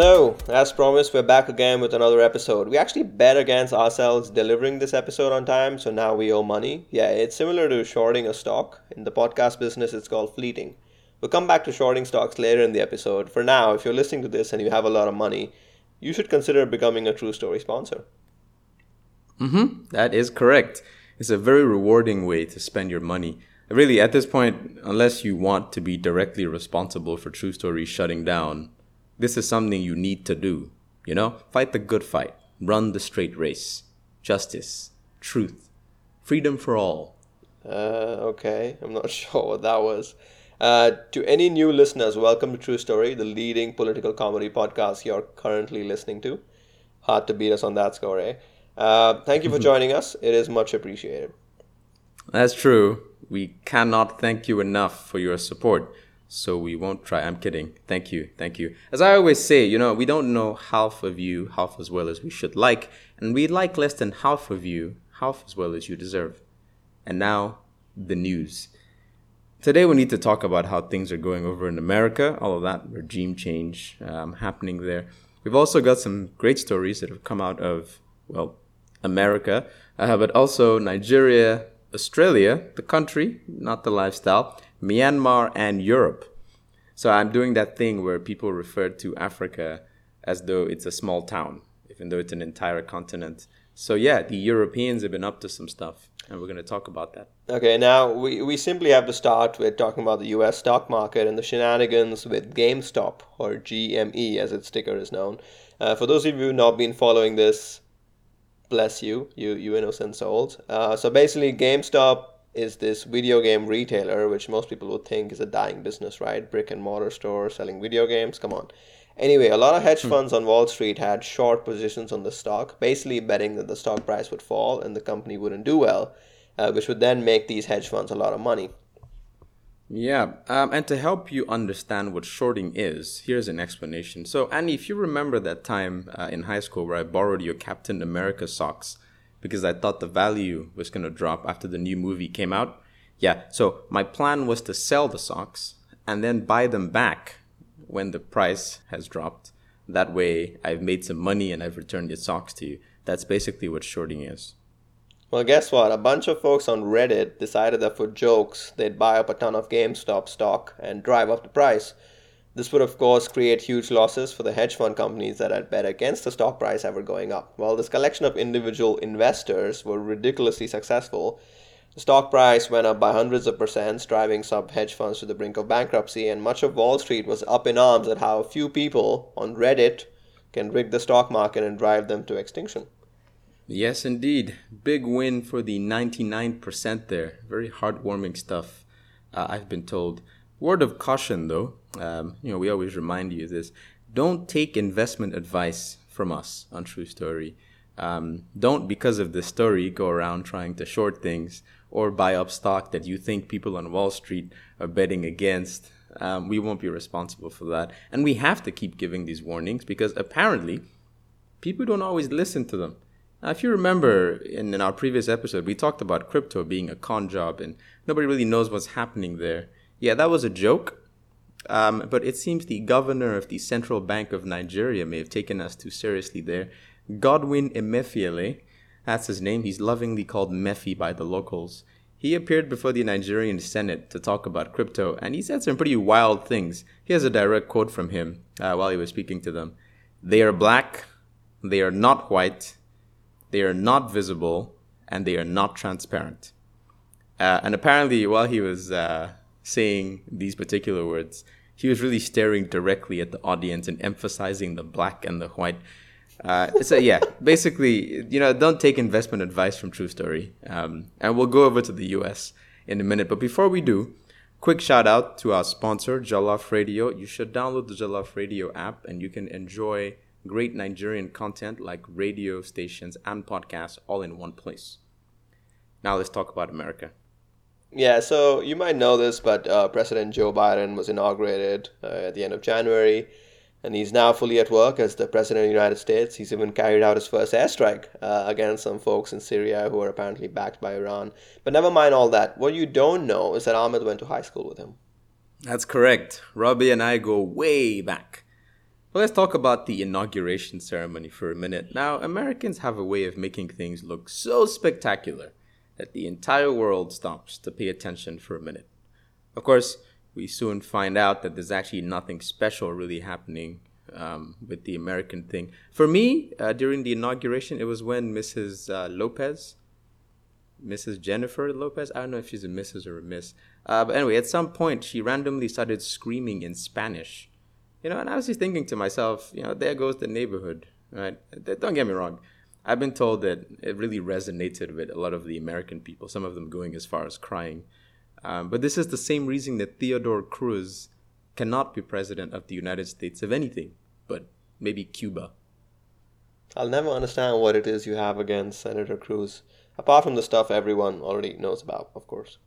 Hello, as promised, we're back again with another episode. We actually bet against ourselves delivering this episode on time, so now we owe money. Yeah, it's similar to shorting a stock. In the podcast business, it's called fleeting. We'll come back to shorting stocks later in the episode. For now, if you're listening to this and you have a lot of money, you should consider becoming a True Story sponsor. Mm-hmm. That is correct. It's a very rewarding way to spend your money. Really, at this point, unless you want to be directly responsible for True Story shutting down, this is something you need to do. You know, fight the good fight, run the straight race, justice, truth, freedom for all. Uh, okay, I'm not sure what that was. Uh, to any new listeners, welcome to True Story, the leading political comedy podcast you're currently listening to. Hard to beat us on that score, eh? Uh, thank you for joining us. It is much appreciated. That's true. We cannot thank you enough for your support so we won't try. I'm kidding. Thank you. Thank you. As I always say, you know, we don't know half of you half as well as we should like, and we like less than half of you half as well as you deserve. And now, the news. Today, we need to talk about how things are going over in America, all of that regime change um, happening there. We've also got some great stories that have come out of, well, America, uh, but also Nigeria, Australia, the country, not the lifestyle, Myanmar, and Europe. So I'm doing that thing where people refer to Africa as though it's a small town, even though it's an entire continent. So yeah, the Europeans have been up to some stuff, and we're going to talk about that. Okay, now we, we simply have to start with talking about the US stock market and the shenanigans with GameStop, or GME as its ticker is known. Uh, for those of you who have not been following this, bless you, you, you innocent souls. Uh, so basically, GameStop is this video game retailer, which most people would think is a dying business, right? Brick and mortar store selling video games. Come on. Anyway, a lot of hedge hmm. funds on Wall Street had short positions on the stock, basically betting that the stock price would fall and the company wouldn't do well, uh, which would then make these hedge funds a lot of money. Yeah, um, and to help you understand what shorting is, here's an explanation. So, Annie, if you remember that time uh, in high school where I borrowed your Captain America socks because I thought the value was going to drop after the new movie came out. Yeah, so my plan was to sell the socks and then buy them back when the price has dropped. That way, I've made some money and I've returned your socks to you. That's basically what shorting is. Well, guess what? A bunch of folks on Reddit decided that for jokes, they'd buy up a ton of GameStop stock and drive up the price. This would, of course, create huge losses for the hedge fund companies that had bet against the stock price ever going up. While this collection of individual investors were ridiculously successful, the stock price went up by hundreds of percents, driving some hedge funds to the brink of bankruptcy, and much of Wall Street was up in arms at how a few people on Reddit can rig the stock market and drive them to extinction. Yes, indeed. Big win for the 99% there. Very heartwarming stuff, uh, I've been told. Word of caution, though, um, you know, we always remind you this: don't take investment advice from us on True Story. Um, don't, because of the story, go around trying to short things or buy up stock that you think people on Wall Street are betting against. Um, we won't be responsible for that, and we have to keep giving these warnings because apparently, people don't always listen to them. Now, if you remember in, in our previous episode, we talked about crypto being a con job and nobody really knows what's happening there. Yeah, that was a joke. Um, but it seems the governor of the Central Bank of Nigeria may have taken us too seriously there. Godwin Emefiele, that's his name. He's lovingly called Mefi by the locals. He appeared before the Nigerian Senate to talk about crypto, and he said some pretty wild things. Here's a direct quote from him uh, while he was speaking to them They are black, they are not white, they are not visible, and they are not transparent. Uh, and apparently, while he was uh, saying these particular words, he was really staring directly at the audience and emphasizing the black and the white. Uh, so yeah, basically, you know, don't take investment advice from True Story. Um, and we'll go over to the U.S. in a minute. But before we do, quick shout out to our sponsor, Jollof Radio. You should download the Jollof Radio app, and you can enjoy great Nigerian content like radio stations and podcasts all in one place. Now let's talk about America. Yeah, so you might know this, but uh, President Joe Biden was inaugurated uh, at the end of January, and he's now fully at work as the President of the United States. He's even carried out his first airstrike uh, against some folks in Syria who are apparently backed by Iran. But never mind all that. What you don't know is that Ahmed went to high school with him. That's correct. Robbie and I go way back. Well, let's talk about the inauguration ceremony for a minute. Now, Americans have a way of making things look so spectacular that the entire world stops to pay attention for a minute. Of course, we soon find out that there's actually nothing special really happening um, with the American thing. For me, uh, during the inauguration, it was when Mrs. Uh, Lopez, Mrs. Jennifer Lopez, I don't know if she's a Mrs. or a Miss, uh, but anyway, at some point, she randomly started screaming in Spanish. You know, and I was just thinking to myself, you know, there goes the neighborhood, right? Don't get me wrong. I've been told that it really resonated with a lot of the American people, some of them going as far as crying. Um, but this is the same reason that Theodore Cruz cannot be president of the United States of anything, but maybe Cuba. I'll never understand what it is you have against Senator Cruz, apart from the stuff everyone already knows about, of course.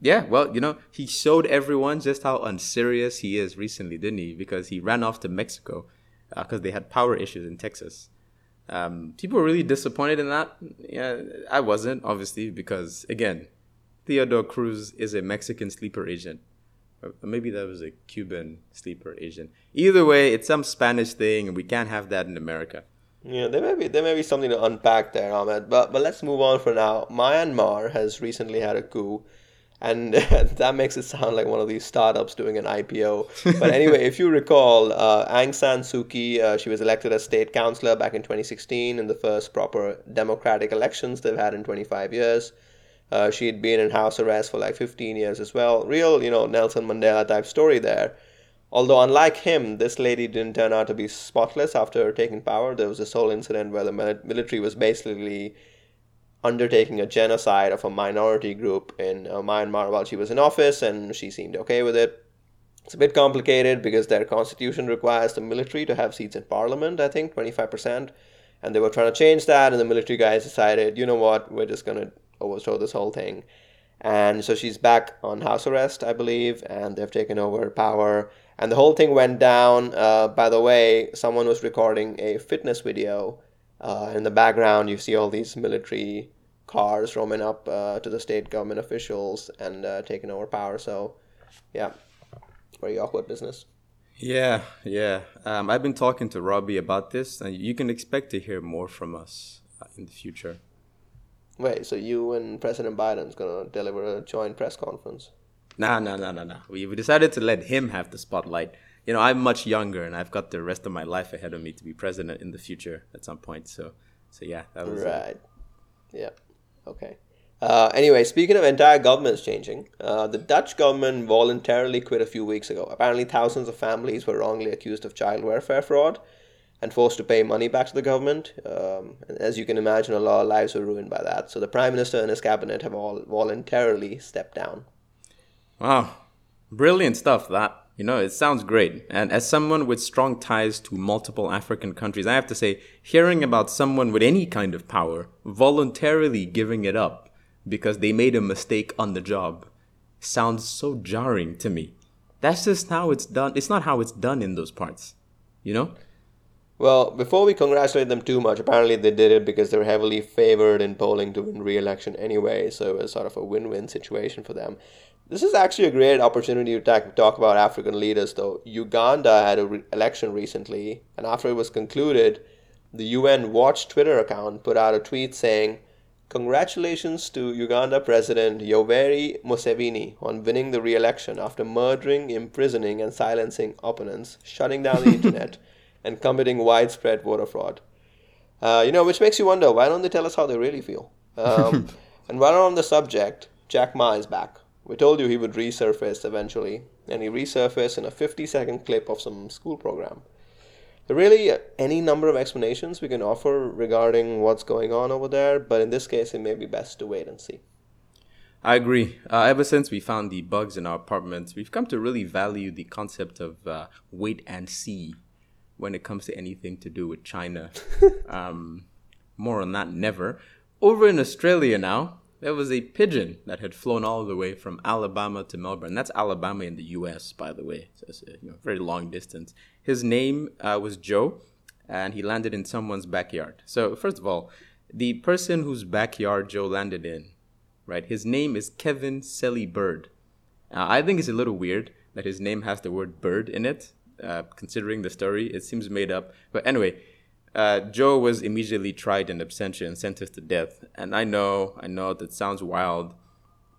Yeah, well, you know, he showed everyone just how unserious he is recently, didn't he? Because he ran off to Mexico because uh, they had power issues in Texas. Um, people were really disappointed in that. Yeah, I wasn't, obviously, because again, Theodore Cruz is a Mexican sleeper agent. Or maybe that was a Cuban sleeper agent. Either way, it's some Spanish thing, and we can't have that in America. Yeah, there may be there may be something to unpack there, Ahmed. But but let's move on for now. Myanmar has recently had a coup, and that makes it sound like one of these startups doing an IPO. But anyway, if you recall, uh, Aung San Suu Kyi, uh, she was elected as state counsellor back in 2016 in the first proper democratic elections they've had in 25 years. Uh, she had been in house arrest for like 15 years as well. Real, you know, Nelson Mandela type story there. Although, unlike him, this lady didn't turn out to be spotless after taking power. There was this whole incident where the military was basically undertaking a genocide of a minority group in uh, Myanmar while she was in office, and she seemed okay with it. It's a bit complicated because their constitution requires the military to have seats in parliament, I think, 25%. And they were trying to change that, and the military guys decided, you know what, we're just going to overthrow this whole thing. And so she's back on house arrest, I believe, and they've taken over power. And the whole thing went down. Uh, by the way, someone was recording a fitness video. Uh, in the background, you see all these military cars roaming up uh, to the state government officials and uh, taking over power. So, yeah, very awkward business. Yeah, yeah. Um, I've been talking to Robbie about this, and you can expect to hear more from us uh, in the future. Wait, so you and President Biden's gonna deliver a joint press conference? Nah, nah, nah, nah, nah. We, we decided to let him have the spotlight. You know, I'm much younger, and I've got the rest of my life ahead of me to be president in the future at some point. So, so yeah, that was right. Yeah. Okay. Uh, anyway, speaking of entire governments changing, uh, the Dutch government voluntarily quit a few weeks ago. Apparently, thousands of families were wrongly accused of child welfare fraud and forced to pay money back to the government. Um, as you can imagine, a lot of lives were ruined by that. So the prime minister and his cabinet have all voluntarily stepped down. Wow, brilliant stuff. That you know, it sounds great. And as someone with strong ties to multiple African countries, I have to say, hearing about someone with any kind of power voluntarily giving it up because they made a mistake on the job sounds so jarring to me. That's just how it's done. It's not how it's done in those parts, you know? Well, before we congratulate them too much, apparently they did it because they're heavily favored in polling to win re-election anyway, so it was sort of a win-win situation for them. This is actually a great opportunity to talk, talk about African leaders, though. Uganda had an re- election recently, and after it was concluded, the UN Watch Twitter account put out a tweet saying, Congratulations to Uganda President Yoweri Museveni on winning the re-election after murdering, imprisoning, and silencing opponents, shutting down the internet, and committing widespread voter fraud. Uh, you know, which makes you wonder why don't they tell us how they really feel? Um, and while on the subject, Jack Ma is back. We told you he would resurface eventually, and he resurfaced in a 50 second clip of some school program. There really any number of explanations we can offer regarding what's going on over there, but in this case, it may be best to wait and see. I agree. Uh, ever since we found the bugs in our apartments, we've come to really value the concept of uh, wait and see when it comes to anything to do with China. um, more on that never. Over in Australia now, there was a pigeon that had flown all the way from Alabama to Melbourne. That's Alabama in the U.S., by the way. So it's a you know, very long distance. His name uh, was Joe, and he landed in someone's backyard. So first of all, the person whose backyard Joe landed in, right? His name is Kevin Celli-Bird. Uh, I think it's a little weird that his name has the word bird in it uh, considering the story. It seems made up. But anyway, uh, Joe was immediately tried in absentia and sentenced to death. And I know, I know that sounds wild,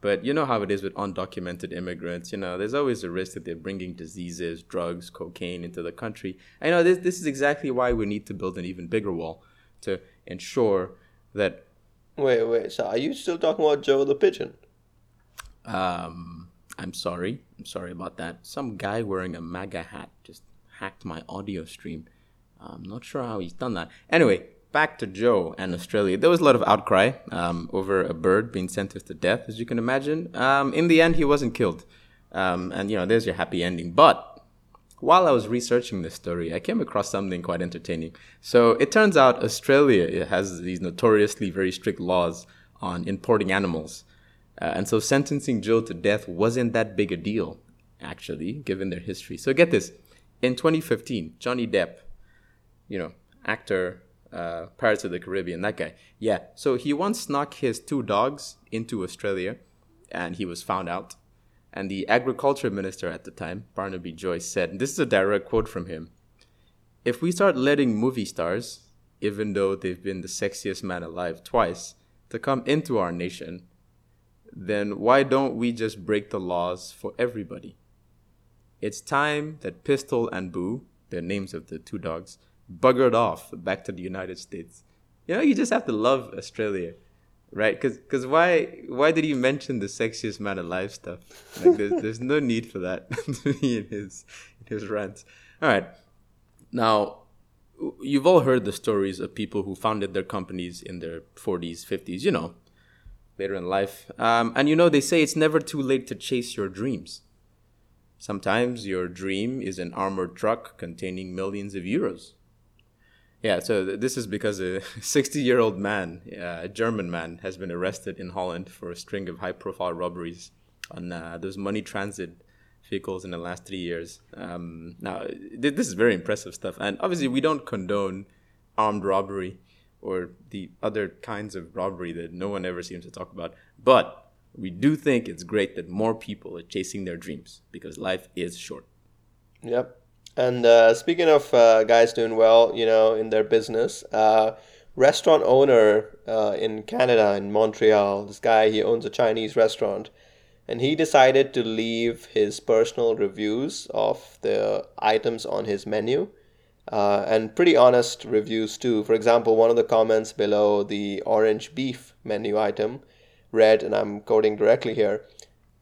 but you know how it is with undocumented immigrants. You know, there's always a risk that they're bringing diseases, drugs, cocaine into the country. I know this, this is exactly why we need to build an even bigger wall to ensure that. Wait, wait. So are you still talking about Joe the pigeon? Um, I'm sorry. I'm sorry about that. Some guy wearing a MAGA hat just hacked my audio stream. I'm not sure how he's done that. Anyway, back to Joe and Australia. There was a lot of outcry um, over a bird being sentenced to death, as you can imagine. Um, in the end, he wasn't killed. Um, and, you know, there's your happy ending. But while I was researching this story, I came across something quite entertaining. So it turns out Australia has these notoriously very strict laws on importing animals. Uh, and so sentencing Joe to death wasn't that big a deal, actually, given their history. So get this. In 2015, Johnny Depp, you know, actor, uh, Pirates of the Caribbean, that guy. Yeah. So he once snuck his two dogs into Australia and he was found out. And the agriculture minister at the time, Barnaby Joyce, said, this is a direct quote from him If we start letting movie stars, even though they've been the sexiest man alive twice, to come into our nation, then why don't we just break the laws for everybody? It's time that Pistol and Boo, the names of the two dogs, buggered off back to the United States. You know, you just have to love Australia, right? Because cause why why did he mention the sexiest man alive stuff? Like, there's, there's no need for that in his in his rants. All right, now you've all heard the stories of people who founded their companies in their 40s, 50s. You know, later in life, um, and you know they say it's never too late to chase your dreams. Sometimes your dream is an armored truck containing millions of euros. Yeah, so th- this is because a 60 year old man, uh, a German man, has been arrested in Holland for a string of high profile robberies on uh, those money transit vehicles in the last three years. Um, now, th- this is very impressive stuff. And obviously, we don't condone armed robbery or the other kinds of robbery that no one ever seems to talk about. But we do think it's great that more people are chasing their dreams because life is short. Yep. And uh, speaking of uh, guys doing well, you know, in their business, uh, restaurant owner uh, in Canada, in Montreal, this guy, he owns a Chinese restaurant, and he decided to leave his personal reviews of the items on his menu. Uh, and pretty honest reviews too. For example, one of the comments below the orange beef menu item read, and I'm quoting directly here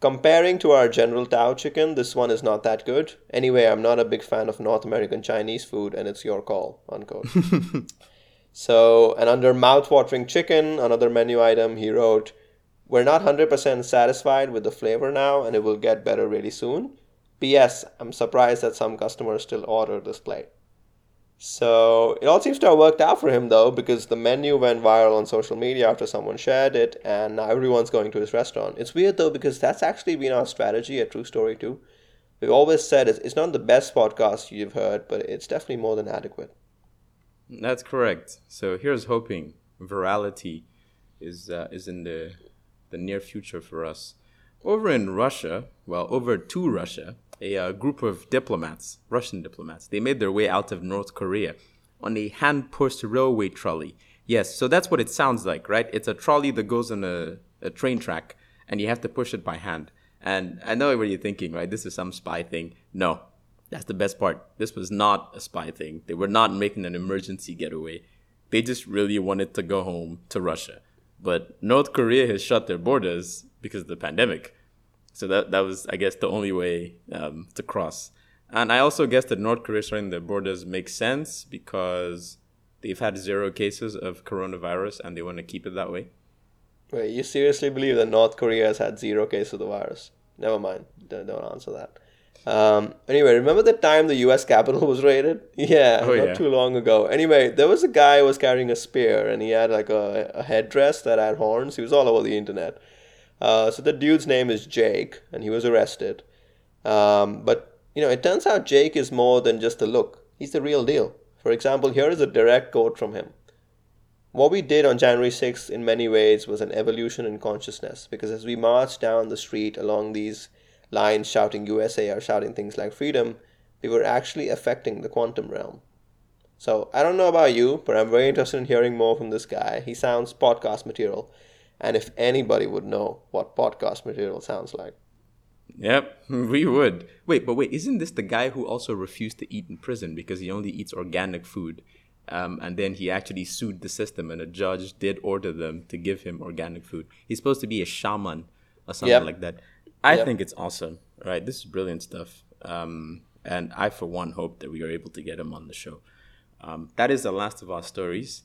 Comparing to our General Tao chicken, this one is not that good. Anyway, I'm not a big fan of North American Chinese food, and it's your call. Unquote. so, and under mouth-watering chicken, another menu item, he wrote, "We're not 100% satisfied with the flavor now, and it will get better really soon. P.S. I'm surprised that some customers still order this plate." So it all seems to have worked out for him though, because the menu went viral on social media after someone shared it, and now everyone's going to his restaurant. It's weird though, because that's actually been our strategy at True Story too. We've always said it's, not the best podcast you've heard, but it's definitely more than adequate. That's correct. So here's hoping virality is uh, is in the the near future for us. Over in Russia, well, over to Russia, a uh, group of diplomats, Russian diplomats, they made their way out of North Korea on a hand pushed railway trolley. Yes, so that's what it sounds like, right? It's a trolley that goes on a, a train track and you have to push it by hand. And I know what you're thinking, right? This is some spy thing. No, that's the best part. This was not a spy thing. They were not making an emergency getaway. They just really wanted to go home to Russia. But North Korea has shut their borders because of the pandemic. So that that was, I guess, the only way um, to cross. And I also guess that North Korea shutting their borders makes sense because they've had zero cases of coronavirus and they want to keep it that way. Wait, you seriously believe that North Korea has had zero cases of the virus? Never mind. Don't, don't answer that. Um, anyway, remember the time the U.S. Capitol was raided? Yeah, oh, not yeah. too long ago. Anyway, there was a guy who was carrying a spear, and he had like a, a headdress that had horns. He was all over the internet. Uh, so the dude's name is Jake, and he was arrested. Um, but you know, it turns out Jake is more than just a look. He's the real deal. For example, here is a direct quote from him. What we did on January 6th in many ways was an evolution in consciousness because as we marched down the street along these lines shouting USA or shouting things like freedom, we were actually affecting the quantum realm. So I don't know about you, but I'm very interested in hearing more from this guy. He sounds podcast material. And if anybody would know what podcast material sounds like. Yep, we would. Wait, but wait, isn't this the guy who also refused to eat in prison because he only eats organic food? Um, and then he actually sued the system, and a judge did order them to give him organic food. He's supposed to be a shaman or something yep. like that. I yep. think it's awesome. Right, this is brilliant stuff. Um, and I, for one, hope that we are able to get him on the show. Um, that is the last of our stories.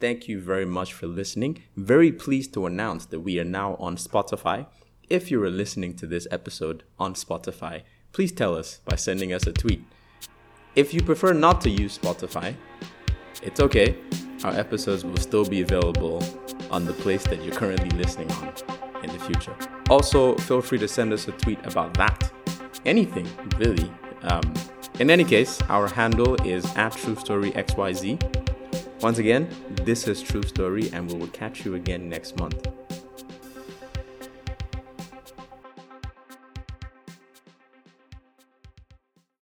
Thank you very much for listening. Very pleased to announce that we are now on Spotify. If you are listening to this episode on Spotify, please tell us by sending us a tweet. If you prefer not to use Spotify, it's okay. Our episodes will still be available on the place that you're currently listening on in the future. Also, feel free to send us a tweet about that. Anything, really. Um, in any case, our handle is at TrueStoryXYZ. Once again, this is True Story, and we will catch you again next month.